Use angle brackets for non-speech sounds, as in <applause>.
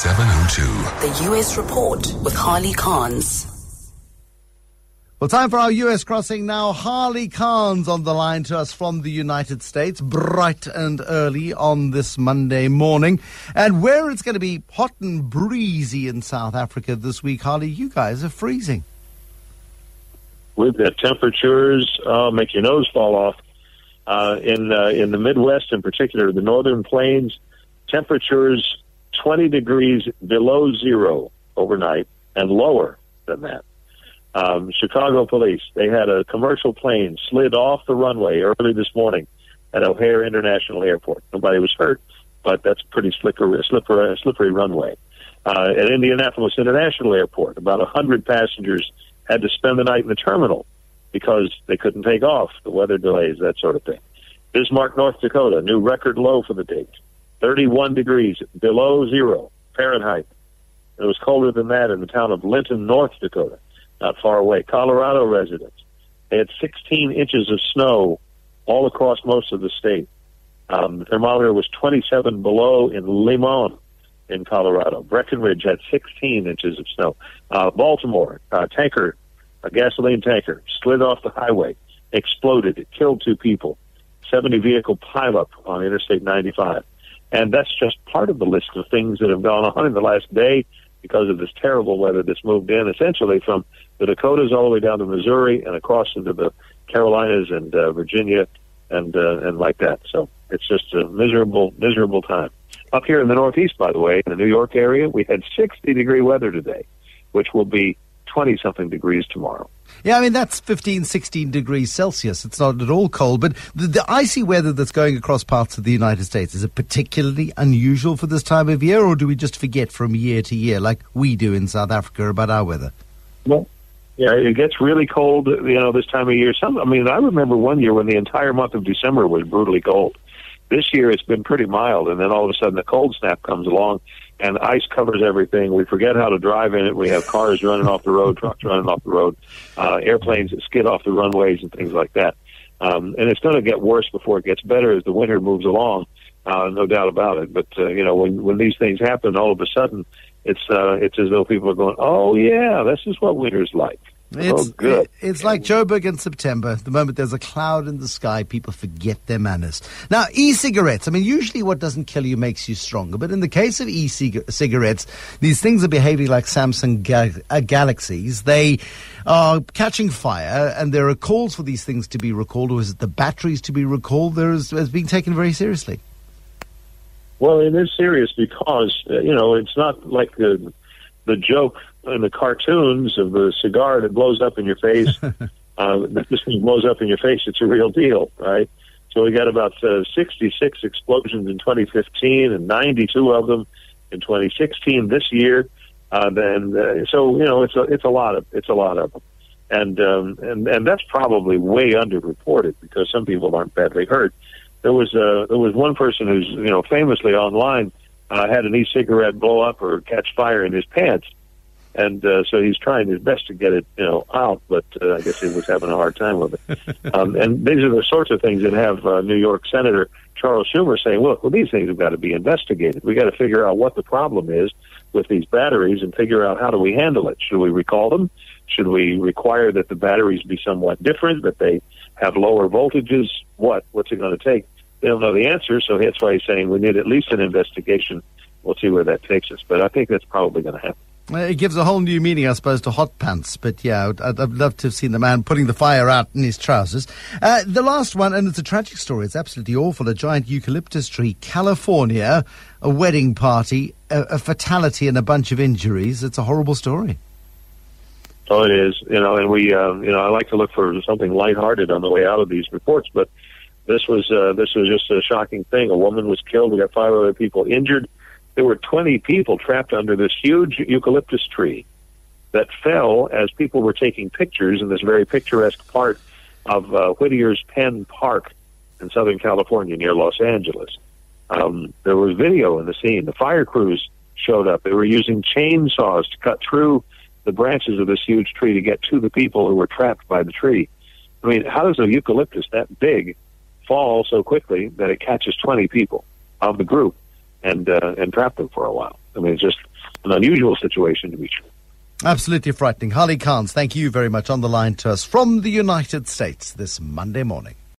702. The U.S. Report with Harley Carnes. Well, time for our U.S. crossing now. Harley Carnes on the line to us from the United States, bright and early on this Monday morning. And where it's going to be hot and breezy in South Africa this week, Harley, you guys are freezing. We've got temperatures, uh, make your nose fall off. Uh, in uh, in the Midwest, in particular, the northern plains, temperatures 20 degrees below zero overnight and lower than that. Um, Chicago police, they had a commercial plane slid off the runway early this morning at O'Hare International Airport. Nobody was hurt, but that's a pretty slippery, slippery, slippery runway. Uh, at Indianapolis International Airport, about 100 passengers had to spend the night in the terminal because they couldn't take off, the weather delays, that sort of thing. Bismarck, North Dakota, new record low for the date, 31 degrees below zero Fahrenheit. It was colder than that in the town of Linton, North Dakota not far away. Colorado residents. Had 16 inches of snow all across most of the state. Um, the thermometer was 27 below in Limon in Colorado. Breckenridge had 16 inches of snow. Uh, Baltimore, uh, tanker, a gasoline tanker, slid off the highway, exploded. It killed two people. 70 vehicle pileup on Interstate 95. And that's just part of the list of things that have gone on in the last day because of this terrible weather that's moved in essentially from the Dakotas all the way down to Missouri and across into the Carolinas and uh, Virginia and uh, and like that. So it's just a miserable, miserable time. Up here in the Northeast, by the way, in the New York area, we had 60 degree weather today, which will be 20 something degrees tomorrow. Yeah, I mean, that's 15, 16 degrees Celsius. It's not at all cold. But the, the, icy weather that's going across parts of the United States, is it particularly unusual for this time of year, or do we just forget from year to year, like we do in South Africa, about our weather? Well, yeah, it gets really cold, you know, this time of year. Some, I mean, I remember one year when the entire month of December was brutally cold. This year it's been pretty mild, and then all of a sudden the cold snap comes along, and ice covers everything. We forget how to drive in it. We have cars running off the road, trucks running off the road, uh, airplanes that skid off the runways, and things like that. Um, and it's going to get worse before it gets better as the winter moves along. Uh, no doubt about it. But uh, you know, when when these things happen, all of a sudden, it's uh, it's as though people are going, "Oh yeah, this is what winter's like." It's, oh, good. It's like Joburg in September. The moment there's a cloud in the sky, people forget their manners. Now, e-cigarettes. I mean, usually what doesn't kill you makes you stronger. But in the case of e-cigarettes, these things are behaving like Samsung ga- uh, Galaxies. They are catching fire, and there are calls for these things to be recalled, or is it the batteries to be recalled? There is, is being taken very seriously. Well, it is serious because uh, you know it's not like the the joke in the cartoons of the cigar that blows up in your face. <laughs> uh, this thing blows up in your face. It's a real deal, right? So we got about uh, 66 explosions in 2015 and 92 of them in 2016 this year. Uh, then, uh, so you know, it's a it's a lot of it's a lot of them, and um, and and that's probably way underreported because some people aren't badly hurt. There was uh, there was one person who's you know famously online uh, had an e-cigarette blow up or catch fire in his pants, and uh, so he's trying his best to get it, you know, out. But uh, I guess he was having a hard time with it. <laughs> um, and these are the sorts of things that have uh, New York Senator Charles Schumer saying, "Look, well, these things have got to be investigated. We got to figure out what the problem is with these batteries and figure out how do we handle it. Should we recall them? Should we require that the batteries be somewhat different, that they have lower voltages? What? What's it going to take?" They don't know the answer, so that's why he's saying we need at least an investigation. We'll see where that takes us, but I think that's probably going to happen. It gives a whole new meaning, I suppose, to hot pants. But yeah, I'd, I'd love to have seen the man putting the fire out in his trousers. Uh, the last one, and it's a tragic story. It's absolutely awful. A giant eucalyptus tree, California, a wedding party, a, a fatality, and a bunch of injuries. It's a horrible story. Oh, it is. You know, and we, uh, you know, I like to look for something lighthearted on the way out of these reports, but this was uh, this was just a shocking thing. A woman was killed. We got five other people injured there were 20 people trapped under this huge eucalyptus tree that fell as people were taking pictures in this very picturesque part of uh, Whittier's Penn Park in Southern California near Los Angeles. Um, there was video in the scene. The fire crews showed up. They were using chainsaws to cut through the branches of this huge tree to get to the people who were trapped by the tree. I mean, how does a eucalyptus that big fall so quickly that it catches 20 people of the group? And uh, and trap them for a while. I mean, it's just an unusual situation to be sure. Absolutely frightening. Harley Carnes, thank you very much on the line to us from the United States this Monday morning.